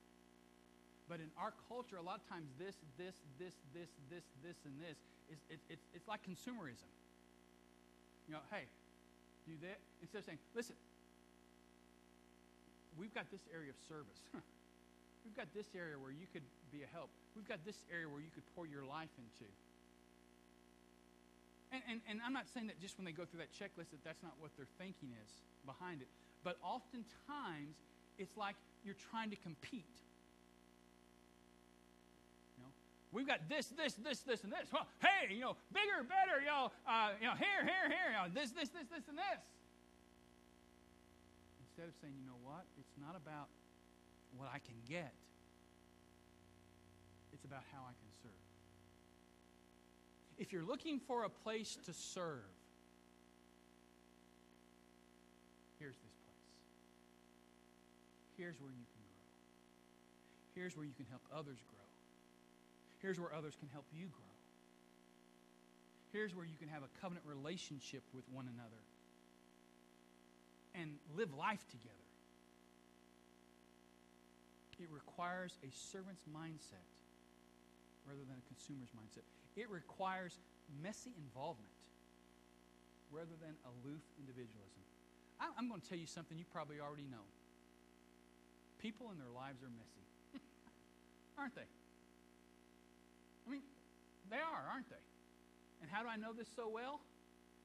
But in our culture, a lot of times this, this, this, this, this, this, and this is it, it, it's like consumerism. You know, hey, do that instead of saying, listen, we've got this area of service. *laughs* we've got this area where you could be a help. We've got this area where you could pour your life into. And, and, and I'm not saying that just when they go through that checklist that that's not what their thinking is behind it. But oftentimes, it's like you're trying to compete. You know, We've got this, this, this, this, and this. Well, hey, you know, bigger, better, know, uh, you know, here, here, here, you this, this, this, this, and this. Instead of saying, you know what, it's not about what I can get. It's about how I can serve. If you're looking for a place to serve, here's this place. Here's where you can grow. Here's where you can help others grow. Here's where others can help you grow. Here's where you can have a covenant relationship with one another and live life together. It requires a servant's mindset rather than a consumer's mindset. It requires messy involvement rather than aloof individualism. I'm going to tell you something you probably already know. People in their lives are messy, *laughs* aren't they? I mean, they are, aren't they? And how do I know this so well?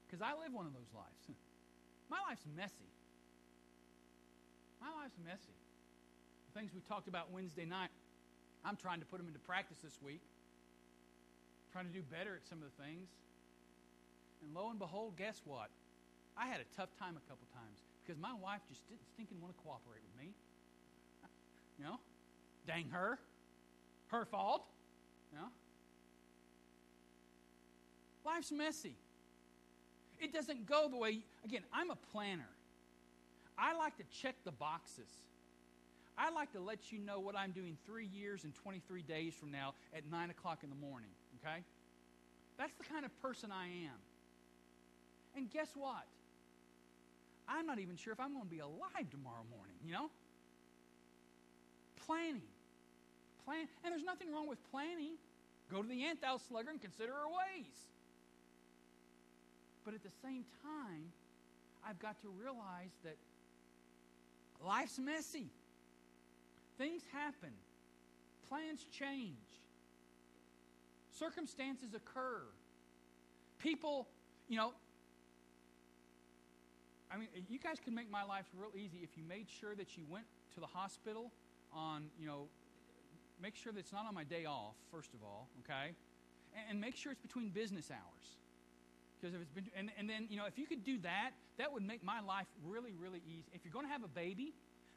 Because I live one of those lives. *laughs* My life's messy. My life's messy. The things we talked about Wednesday night, I'm trying to put them into practice this week. Trying to do better at some of the things. And lo and behold, guess what? I had a tough time a couple times because my wife just didn't stinking want to cooperate with me. *laughs* you know? Dang her. Her fault. You know? Life's messy. It doesn't go the way, again, I'm a planner. I like to check the boxes. I like to let you know what I'm doing three years and 23 days from now at 9 o'clock in the morning, okay? That's the kind of person I am. And guess what? I'm not even sure if I'm going to be alive tomorrow morning, you know? Planning. Plan. And there's nothing wrong with planning. Go to the ant thou slugger and consider her ways. But at the same time, I've got to realize that life's messy. Things happen, plans change, circumstances occur. People, you know, I mean, you guys could make my life real easy if you made sure that you went to the hospital on, you know, make sure that it's not on my day off, first of all, okay? And, and make sure it's between business hours. Because if it's been, and, and then, you know, if you could do that, that would make my life really, really easy. If you're going to have a baby,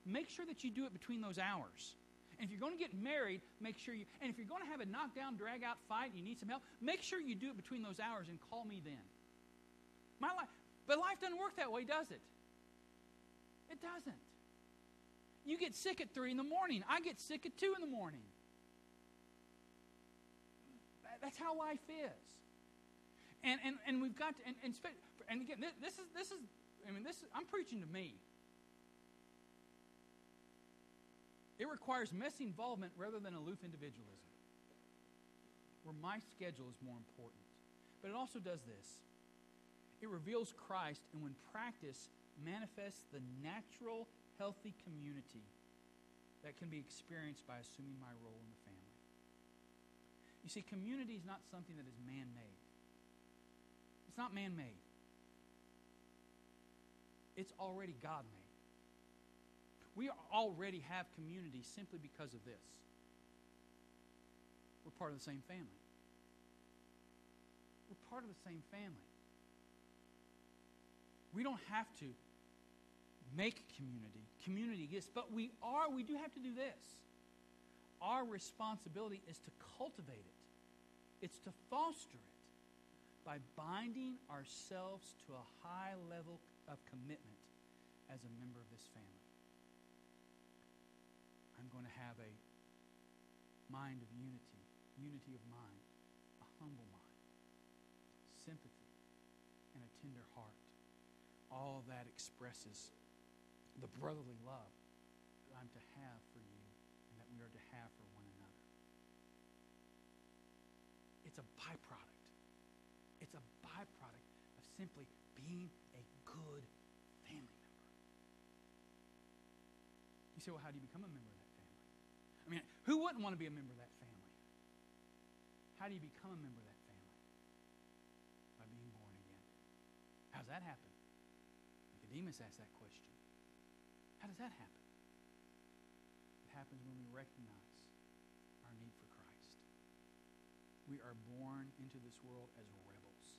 make sure that you do it between those hours. And if you're going to get married, make sure you, and if you're going to have a knockdown, drag out fight, and you need some help, make sure you do it between those hours and call me then. My life, but life doesn't work that way, does it? It doesn't. You get sick at 3 in the morning. I get sick at 2 in the morning. That's how life is. And, and, and we've got to, and, and, and again, this, is, this is, I mean, this is, I'm preaching to me. It requires messy involvement rather than aloof individualism, where my schedule is more important. But it also does this it reveals Christ, and when practice manifests the natural, healthy community that can be experienced by assuming my role in the family. You see, community is not something that is man made. It's not man made, it's already God made. We already have community simply because of this. we're part of the same family. We're part of the same family. We don't have to make community. Community exists, but we are, we do have to do this. Our responsibility is to cultivate it, it's to foster it by binding ourselves to a high level of commitment as a member of this family. I'm going to have a mind of unity, unity of mind, a humble mind, sympathy, and a tender heart. All that expresses the brotherly love that I'm to have for you and that we are to have for one another. It's a byproduct. It's a byproduct of simply being a good family member. You say, well, how do you become a member of that family? I mean, who wouldn't want to be a member of that family? How do you become a member of that family? By being born again. How does that happen? Nicodemus asked that question. How does that happen? It happens when we recognize our need for Christ. We are born into this world as rebels.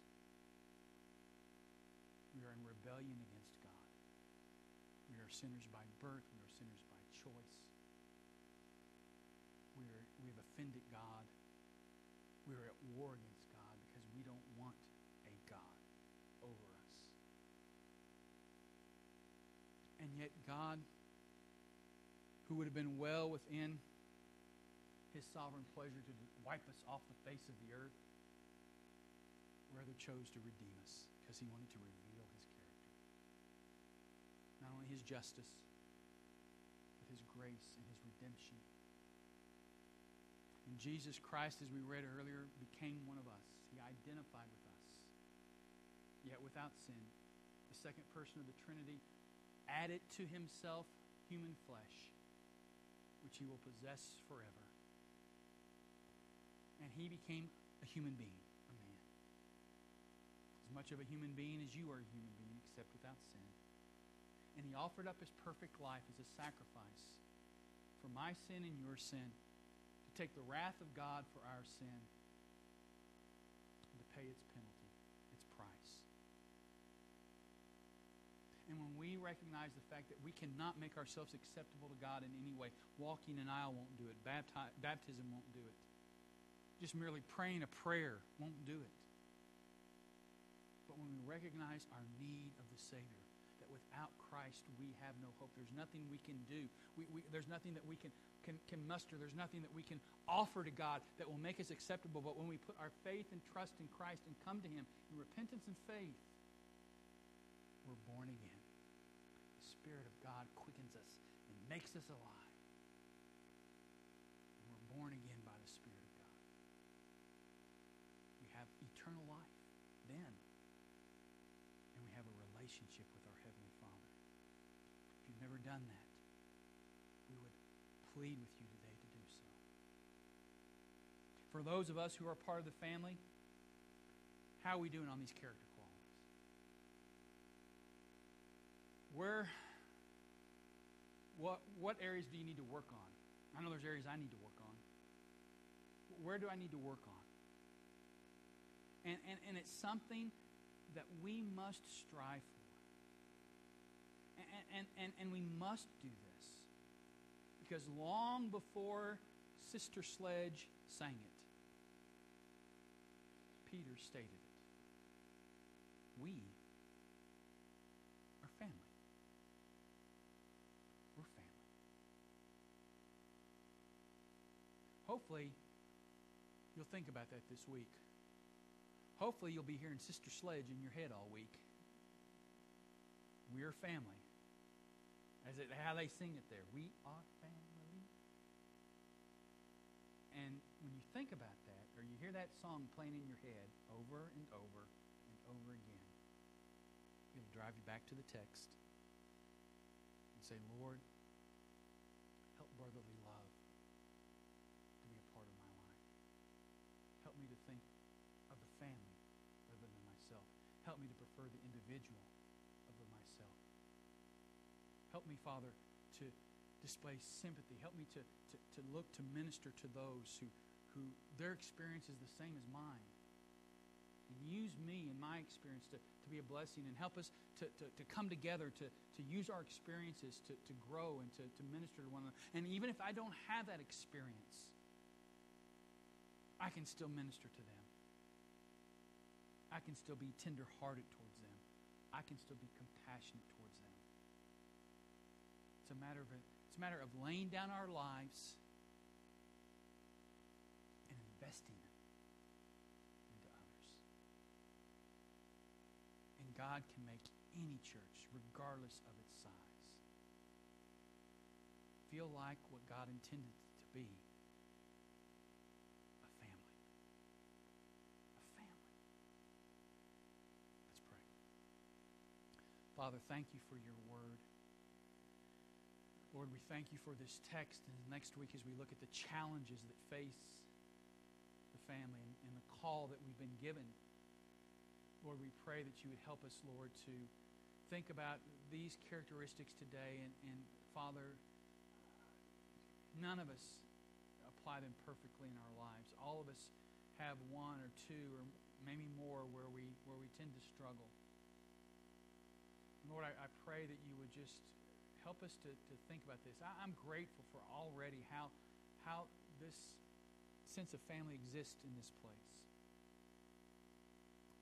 We are in rebellion against God. We are sinners by birth. We are sinners by choice. We, are, we have offended God. We are at war against God because we don't want a God over us. And yet, God, who would have been well within his sovereign pleasure to wipe us off the face of the earth, rather chose to redeem us because he wanted to redeem. Not only his justice, but his grace and his redemption. And Jesus Christ, as we read earlier, became one of us. He identified with us, yet without sin. The second person of the Trinity added to himself human flesh, which he will possess forever. And he became a human being, a man. As much of a human being as you are a human being, except without sin. And he offered up his perfect life as a sacrifice for my sin and your sin, to take the wrath of God for our sin, and to pay its penalty, its price. And when we recognize the fact that we cannot make ourselves acceptable to God in any way, walking an aisle won't do it, Bapti- baptism won't do it, just merely praying a prayer won't do it. But when we recognize our need of the Savior, without Christ we have no hope, there's nothing we can do, we, we, there's nothing that we can, can, can muster, there's nothing that we can offer to God that will make us acceptable. But when we put our faith and trust in Christ and come to Him in repentance and faith, we're born again. The Spirit of God quickens us and makes us alive. We're born again by the Spirit of God. We have eternal life then. And we have a relationship with our Heavenly Father. If you've never done that, we would plead with you today to do so. For those of us who are part of the family, how are we doing on these character qualities? Where, what, what areas do you need to work on? I know there's areas I need to work on. Where do I need to work on? And, and, and it's something that we must strive for. And, and, and, we must do this. Because long before Sister Sledge sang it, Peter stated it. We are family. We're family. Hopefully, you'll think about that this week. Hopefully, you'll be hearing Sister Sledge in your head all week. We're family. As it how they sing it there. We are family. And when you think about that, or you hear that song playing in your head over and over and over again, it'll drive you back to the text and say, Lord, help brotherly love to be a part of my life. Help me to think of the family rather than myself. Help me to prefer the individual. Help me, Father, to display sympathy. Help me to, to, to look to minister to those who, who their experience is the same as mine. And use me and my experience to, to be a blessing and help us to, to, to come together, to, to use our experiences to, to grow and to, to minister to one another. And even if I don't have that experience, I can still minister to them. I can still be tenderhearted towards them. I can still be compassionate towards them. It's a matter of, it's a matter of laying down our lives and investing them into others. And God can make any church, regardless of its size, feel like what God intended it to be a family. A family. Let's pray. Father, thank you for your word. Lord, we thank you for this text. And next week, as we look at the challenges that face the family and, and the call that we've been given, Lord, we pray that you would help us, Lord, to think about these characteristics today. And, and Father, none of us apply them perfectly in our lives. All of us have one or two or maybe more where we, where we tend to struggle. Lord, I, I pray that you would just help us to, to think about this. I, am grateful for already how, how this sense of family exists in this place.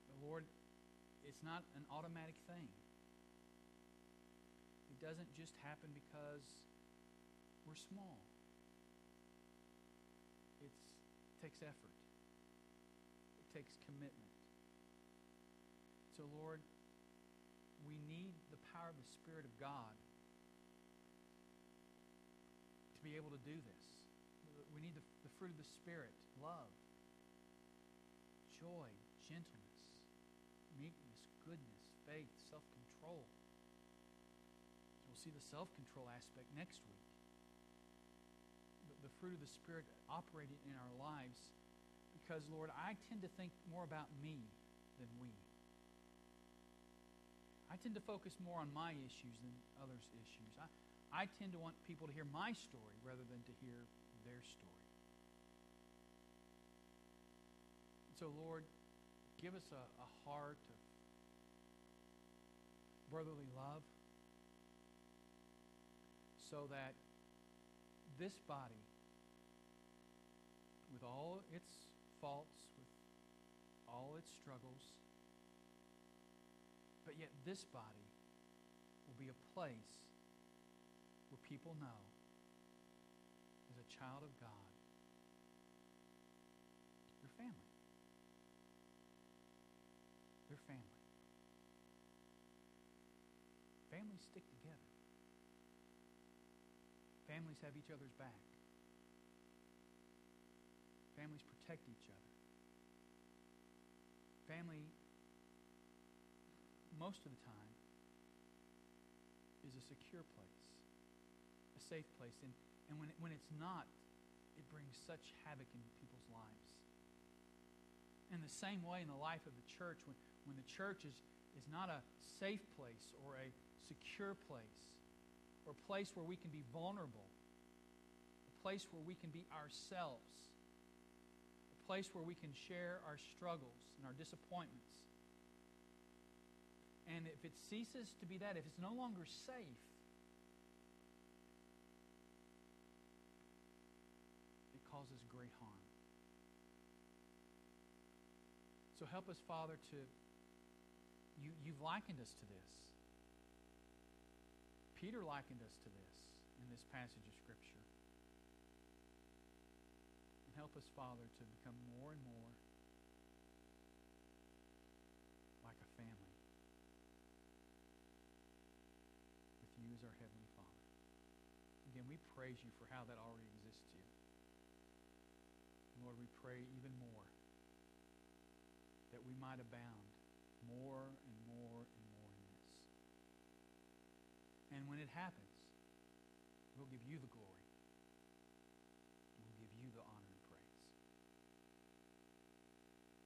But Lord, it's not an automatic thing. It doesn't just happen because we're small. It's, it takes effort. It takes commitment. So, Lord, we need the power of the Spirit of God to be able to do this. We need the, the fruit of the Spirit love, joy, gentleness, meekness, goodness, faith, self control. We'll see the self control aspect next week. The, the fruit of the Spirit operating in our lives because, Lord, I tend to think more about me than we. I tend to focus more on my issues than others' issues. I, I tend to want people to hear my story rather than to hear their story. So, Lord, give us a, a heart of brotherly love so that this body, with all its faults, with all its struggles, but yet this body will be a place people know as a child of God, your family. Your family. Families stick together. Families have each other's back. Families protect each other. Family, most of the time, is a secure place safe place. And, and when, it, when it's not, it brings such havoc in people's lives. In the same way, in the life of the church, when, when the church is, is not a safe place or a secure place or a place where we can be vulnerable, a place where we can be ourselves, a place where we can share our struggles and our disappointments. And if it ceases to be that, if it's no longer safe, So help us, Father, to. You, you've likened us to this. Peter likened us to this in this passage of Scripture. And help us, Father, to become more and more like a family with you as our Heavenly Father. Again, we praise you for how that already exists here. Lord, we pray even more that we might abound more and more and more in this. And when it happens, we'll give you the glory. We'll give you the honor and praise.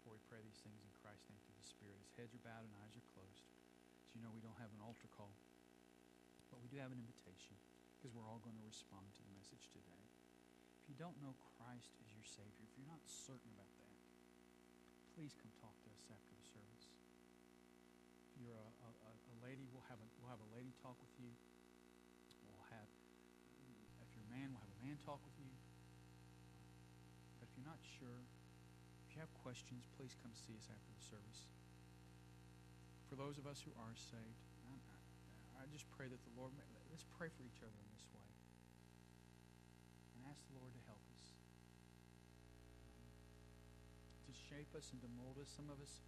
For we pray these things in Christ's name through the Spirit. As heads are bowed and eyes are closed. As you know, we don't have an altar call, but we do have an invitation because we're all going to respond to the message today. If you don't know Christ as your Savior, if you're not certain about that, please come talk to us after the service. If you're a, a, a lady, we'll have a, we'll have a lady talk with you. We'll have, if you're a man, we'll have a man talk with you. But if you're not sure, if you have questions, please come see us after the service. For those of us who are saved, I, I just pray that the Lord, may, let's pray for each other in this way. And ask the Lord to help us. Um, to shape us and to mold us. Some of us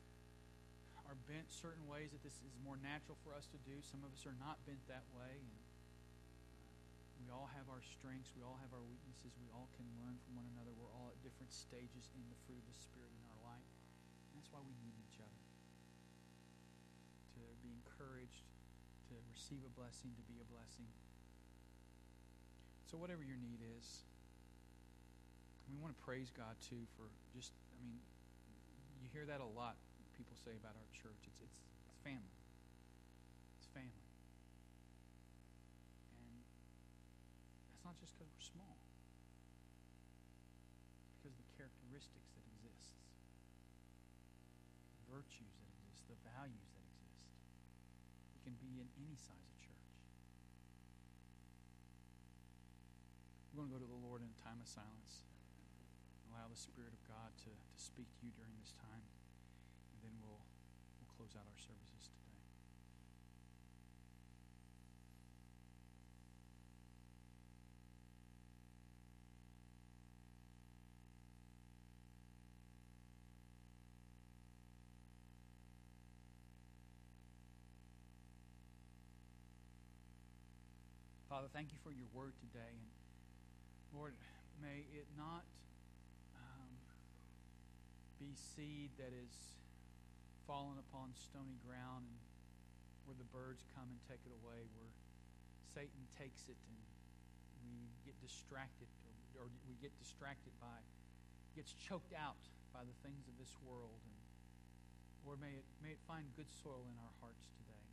are bent certain ways that this is more natural for us to do. Some of us are not bent that way. And we all have our strengths. We all have our weaknesses. We all can learn from one another. We're all at different stages in the fruit of the Spirit in our life. And that's why we need each other. To be encouraged, to receive a blessing, to be a blessing. So, whatever your need is, we want to praise God too for just, I mean, you hear that a lot. People say about our church. It's, it's, it's family. It's family. And that's not just because we're small. It's because of the characteristics that exist, the virtues that exist, the values that exist. It can be in any size of church. We're going to go to the Lord in a time of silence. Allow the Spirit of God to, to speak to you during this time And then we'll, we'll close out our services today. Father, thank you for your word today. And Lord, may it not be seed that is fallen upon stony ground and where the birds come and take it away, where Satan takes it and we get distracted or, we get distracted by, gets choked out by the things of this world. And Lord, may it, may it find good soil in our hearts today.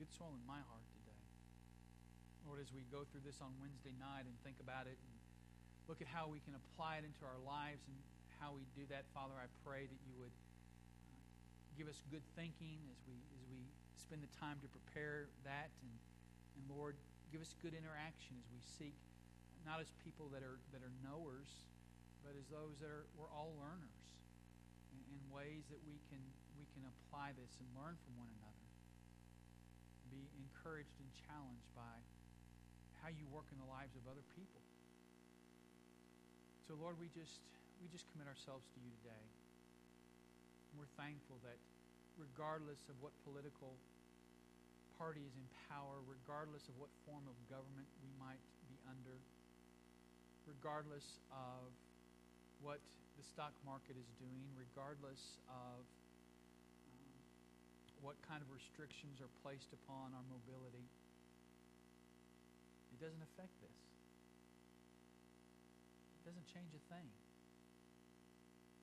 Good soil in my heart today. Lord, as we go through this on Wednesday night and think about it and look at how we can apply it into our lives and how we do that, Father, I pray that you would uh, give us good thinking as we as we spend the time to prepare that. And and Lord give us good interaction as we seek not as people that are that are knowers but as those that are we're all learners in, in ways that we can we can apply this and learn from one another. Be encouraged and challenged by how you work in the lives of other people. So Lord we just we just commit ourselves to you today we're thankful that regardless of what political party is in power, regardless of what form of government we might be under, regardless of what the stock market is doing, regardless of um, what kind of restrictions are placed upon our mobility, it doesn't affect this. It doesn't change a thing.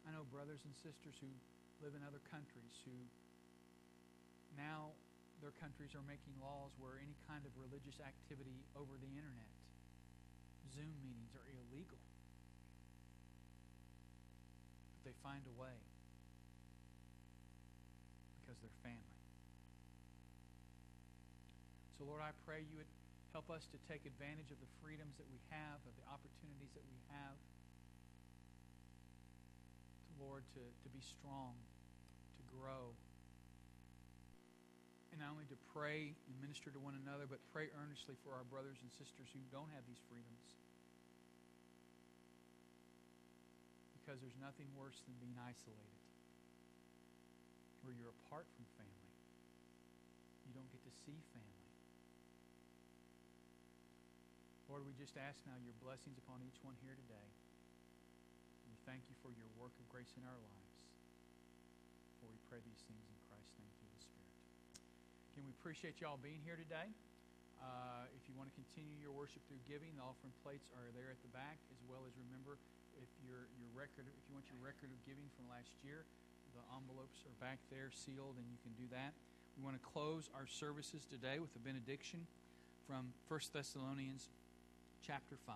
I know brothers and sisters who live in other countries who now their countries are making laws where any kind of religious activity over the internet, Zoom meetings are illegal. But they find a way because they're family. So, Lord, I pray you would help us to take advantage of the freedoms that we have, of the opportunities that we have. Lord, to, to be strong, to grow, and not only to pray and minister to one another, but pray earnestly for our brothers and sisters who don't have these freedoms. Because there's nothing worse than being isolated, where you're apart from family. You don't get to see family. Lord, we just ask now your blessings upon each one here today thank you for your work of grace in our lives. For we pray these things in Christ's name through the Spirit. Again, we appreciate you all being here today. Uh, if you want to continue your worship through giving, the offering plates are there at the back, as well as remember if your your record, if you want your record of giving from last year, the envelopes are back there sealed, and you can do that. We want to close our services today with a benediction from 1 Thessalonians chapter 5.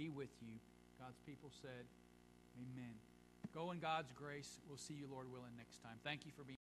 be with you. God's people said, Amen. Go in God's grace. We'll see you, Lord willing, next time. Thank you for being.